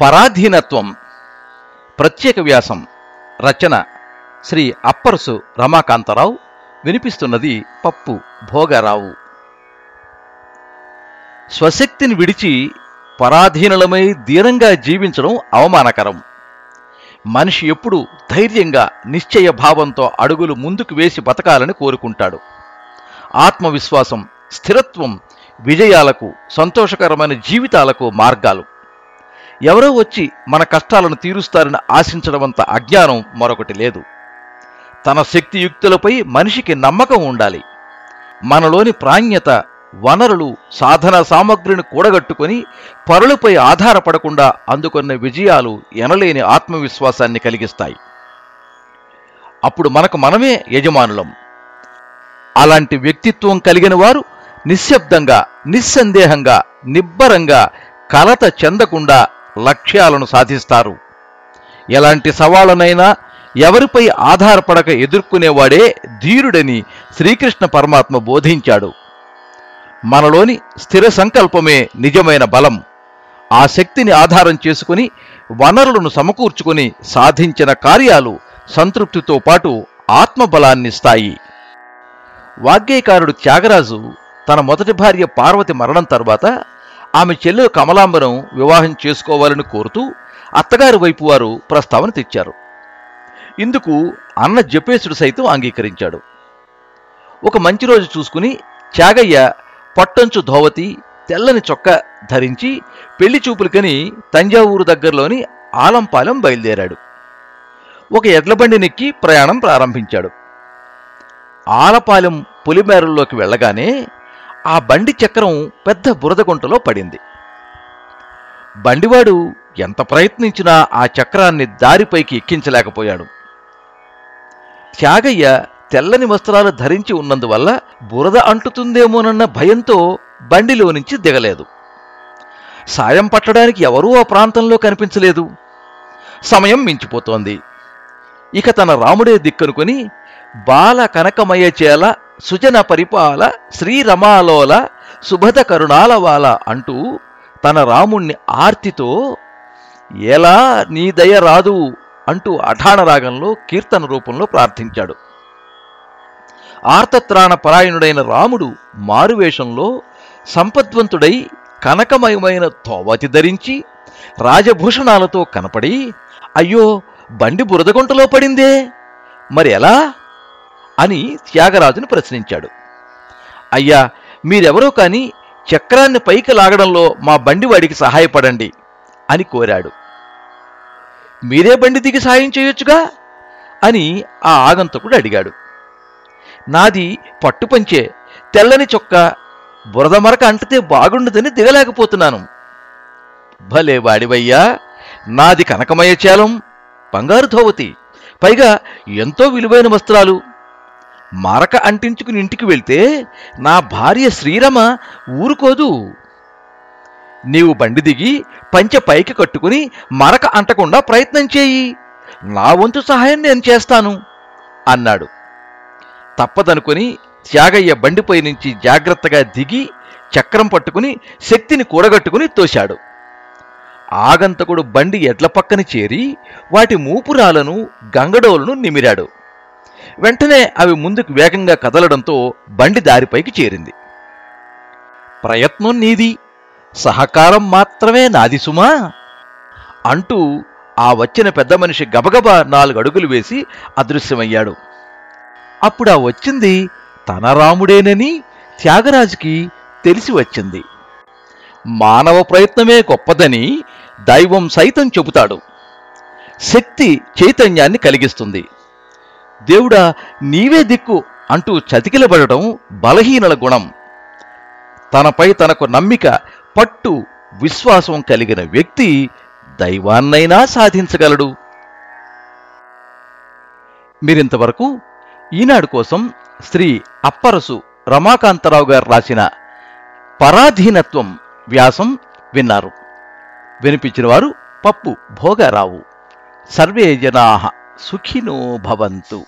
పరాధీనత్వం. ప్రత్యేక వ్యాసం రచన శ్రీ అప్పరసు రమాకాంతరావు. వినిపిస్తున్నది పప్పు భోగరావు. స్వశక్తిని విడిచి పరాధీనులమై ధీరంగా జీవించడం అవమానకరం. మనిషి ఎప్పుడు ధైర్యంగా నిశ్చయ భావంతో అడుగులు ముందుకు వేసి బతకాలని కోరుకుంటాడు. ఆత్మవిశ్వాసం స్థిరత్వం విజయాలకు సంతోషకరమైన జీవితాలకు మార్గాలు. ఎవరో వచ్చి మన కష్టాలను తీరుస్తారని ఆశించడమంత అజ్ఞానం మరొకటి లేదు. తన శక్తియుక్తులపై మనిషికి నమ్మకం ఉండాలి. మనలోని ప్రాణ్యత వనరులు సాధన సామగ్రిని కూడగట్టుకొని పరులపై ఆధారపడకుండా అందుకున్న విజయాలు ఎనలేని ఆత్మవిశ్వాసాన్ని కలిగిస్తాయి. అప్పుడు మనకు మనమే యజమానులం. అలాంటి వ్యక్తిత్వం కలిగిన వారు నిశ్శబ్దంగా నిస్సందేహంగా నిబ్బరంగా కలత చెందకుండా లక్ష్యాలను సాధిస్తారు. ఎలాంటి సవాళ్ళనైనా ఎవరిపై ఆధారపడక ఎదుర్కొనేవాడే ధీరుడని శ్రీకృష్ణ పరమాత్మ బోధించాడు. మనలోని స్థిర సంకల్పమే నిజమైన బలం. ఆ శక్తిని ఆధారం చేసుకుని వనరులను సమకూర్చుకుని సాధించిన కార్యాలు సంతృప్తితో పాటు ఆత్మబలాన్నిస్తాయి. వాగ్గేయకారుడు త్యాగరాజు తన మొదటి భార్య పార్వతి మరణం తర్వాత ఆమె చెల్లెలు కమలాంబరం వివాహం చేసుకోవాలని కోరుతూ అత్తగారి వైపు వారు ప్రస్తావన తెచ్చారు. ఇందుకు అన్న జపేశుడు సైతం అంగీకరించాడు. ఒక మంచి రోజు చూసుకుని త్యాగయ్య పట్టంచు ధోవతి తెల్లని చొక్క ధరించి పెళ్ళి చూపులకని తంజావూరు దగ్గరలోని ఆలంపాలెం బయలుదేరాడు. ఒక ఎడ్లబండి నెక్కి ప్రయాణం ప్రారంభించాడు. ఆలపాలెం పులిమేరల్లోకి వెళ్ళగానే ఆ బండి చక్రం పెద్ద బురద గుంటలో పడింది. బండివాడు ఎంత ప్రయత్నించినా ఆ చక్రాన్ని దారిపైకి ఎక్కించలేకపోయాడు. త్యాగయ్య తెల్లని వస్త్రాలు ధరించి ఉన్నందువల్ల బురద అంటుతుందేమోనన్న భయంతో బండిలో నుంచి దిగలేదు. సాయం పట్టడానికి ఎవరూ ఆ ప్రాంతంలో కనిపించలేదు. సమయం మించిపోతోంది. ఇక తన రాముడే దిక్కనుకొని బాల కనకమయ్య చేల సుజన పరిపాల శ్రీరమాలోల సుభద కరుణాలవాల అంటూ తన రాముణ్ణి ఆర్తితో ఎలా నీ దయ రాదు అంటూ అఠాణ రాగంలో కీర్తన రూపంలో ప్రార్థించాడు. ఆర్తత్రాణ పరాయణుడైన రాముడు మారువేషంలో సంపద్వంతుడై కనకమయమైన తోవతి ధరించి రాజభూషణాలతో కనపడి అయ్యో బండి బురదగుంటలో పడిందే! మరి ఎలా అని త్యాగరాజును ప్రశ్నించాడు. అయ్యా మీరెవరో కాని చక్రాన్ని పైకి లాగడంలో మా బండివాడికి సహాయపడండి అని కోరాడు. మీరే బండి దిగి సాయం చేయొచ్చుగా? అని ఆ ఆగంతకుడు అడిగాడు. నాది పట్టుపంచే తెల్లని చొక్క బురద మరక అంటితే బాగుండదని దిగలేకపోతున్నాను. భలే వాడివయ్యా నాది కనకమయ చేలం బంగారు ధోవతి పైగా ఎంతో విలువైన వస్త్రాలు మరక అంటించుకుని ఇంటికి వెళ్తే నా భార్య శ్రీరమ ఊరుకోదు. నీవు బండి దిగి పంచె పైకి కట్టుకుని మరక అంటకుండా ప్రయత్నం చేయి. నా వంతు సహాయం నేను చేస్తాను అన్నాడు. తప్పదనుకొని త్యాగయ్య బండిపై నుంచి జాగ్రత్తగా దిగి చక్రం పట్టుకుని శక్తిని కూడగట్టుకుని తోశాడు. ఆగంతకుడు బండి ఎడ్ల పక్కన చేరి వాటి మూపురాలను గంగడోలను నిమిరాడు. వెంటనే అవి ముందుకు వేగంగా కదలడంతో బండి దారిపైకి చేరింది. ప్రయత్నం నీది సహకారం మాత్రమే నాది సుమా అంటూ ఆ వచ్చిన పెద్ద మనిషి గబగబా నాలుగు అడుగులు వేసి అదృశ్యమయ్యాడు. అప్పుడు ఆ వచ్చింది తన రాముడేనని త్యాగరాజుకి తెలిసి వచ్చింది. మానవ ప్రయత్నమే గొప్పదని దైవం సైతం చెబుతాడు. శక్తి చైతన్యాన్ని కలిగిస్తుంది. దేవుడా నీవే దిక్కు అంటూ చతికిలబడటం బలహీనల గుణం. తనపై తనకు నమ్మిక పట్టు విశ్వాసం కలిగిన వ్యక్తి దైవాన్నైనా సాధించగలడు. మీరింతవరకు ఈనాడు కోసం శ్రీ అప్పరసు రమాకాంతరావు గారు రాసిన పరాధీనత్వం వ్యాసం విన్నారు. వినిపించిన వారు పప్పు భోగారావు. సర్వే జనా సుఖినో భవంతు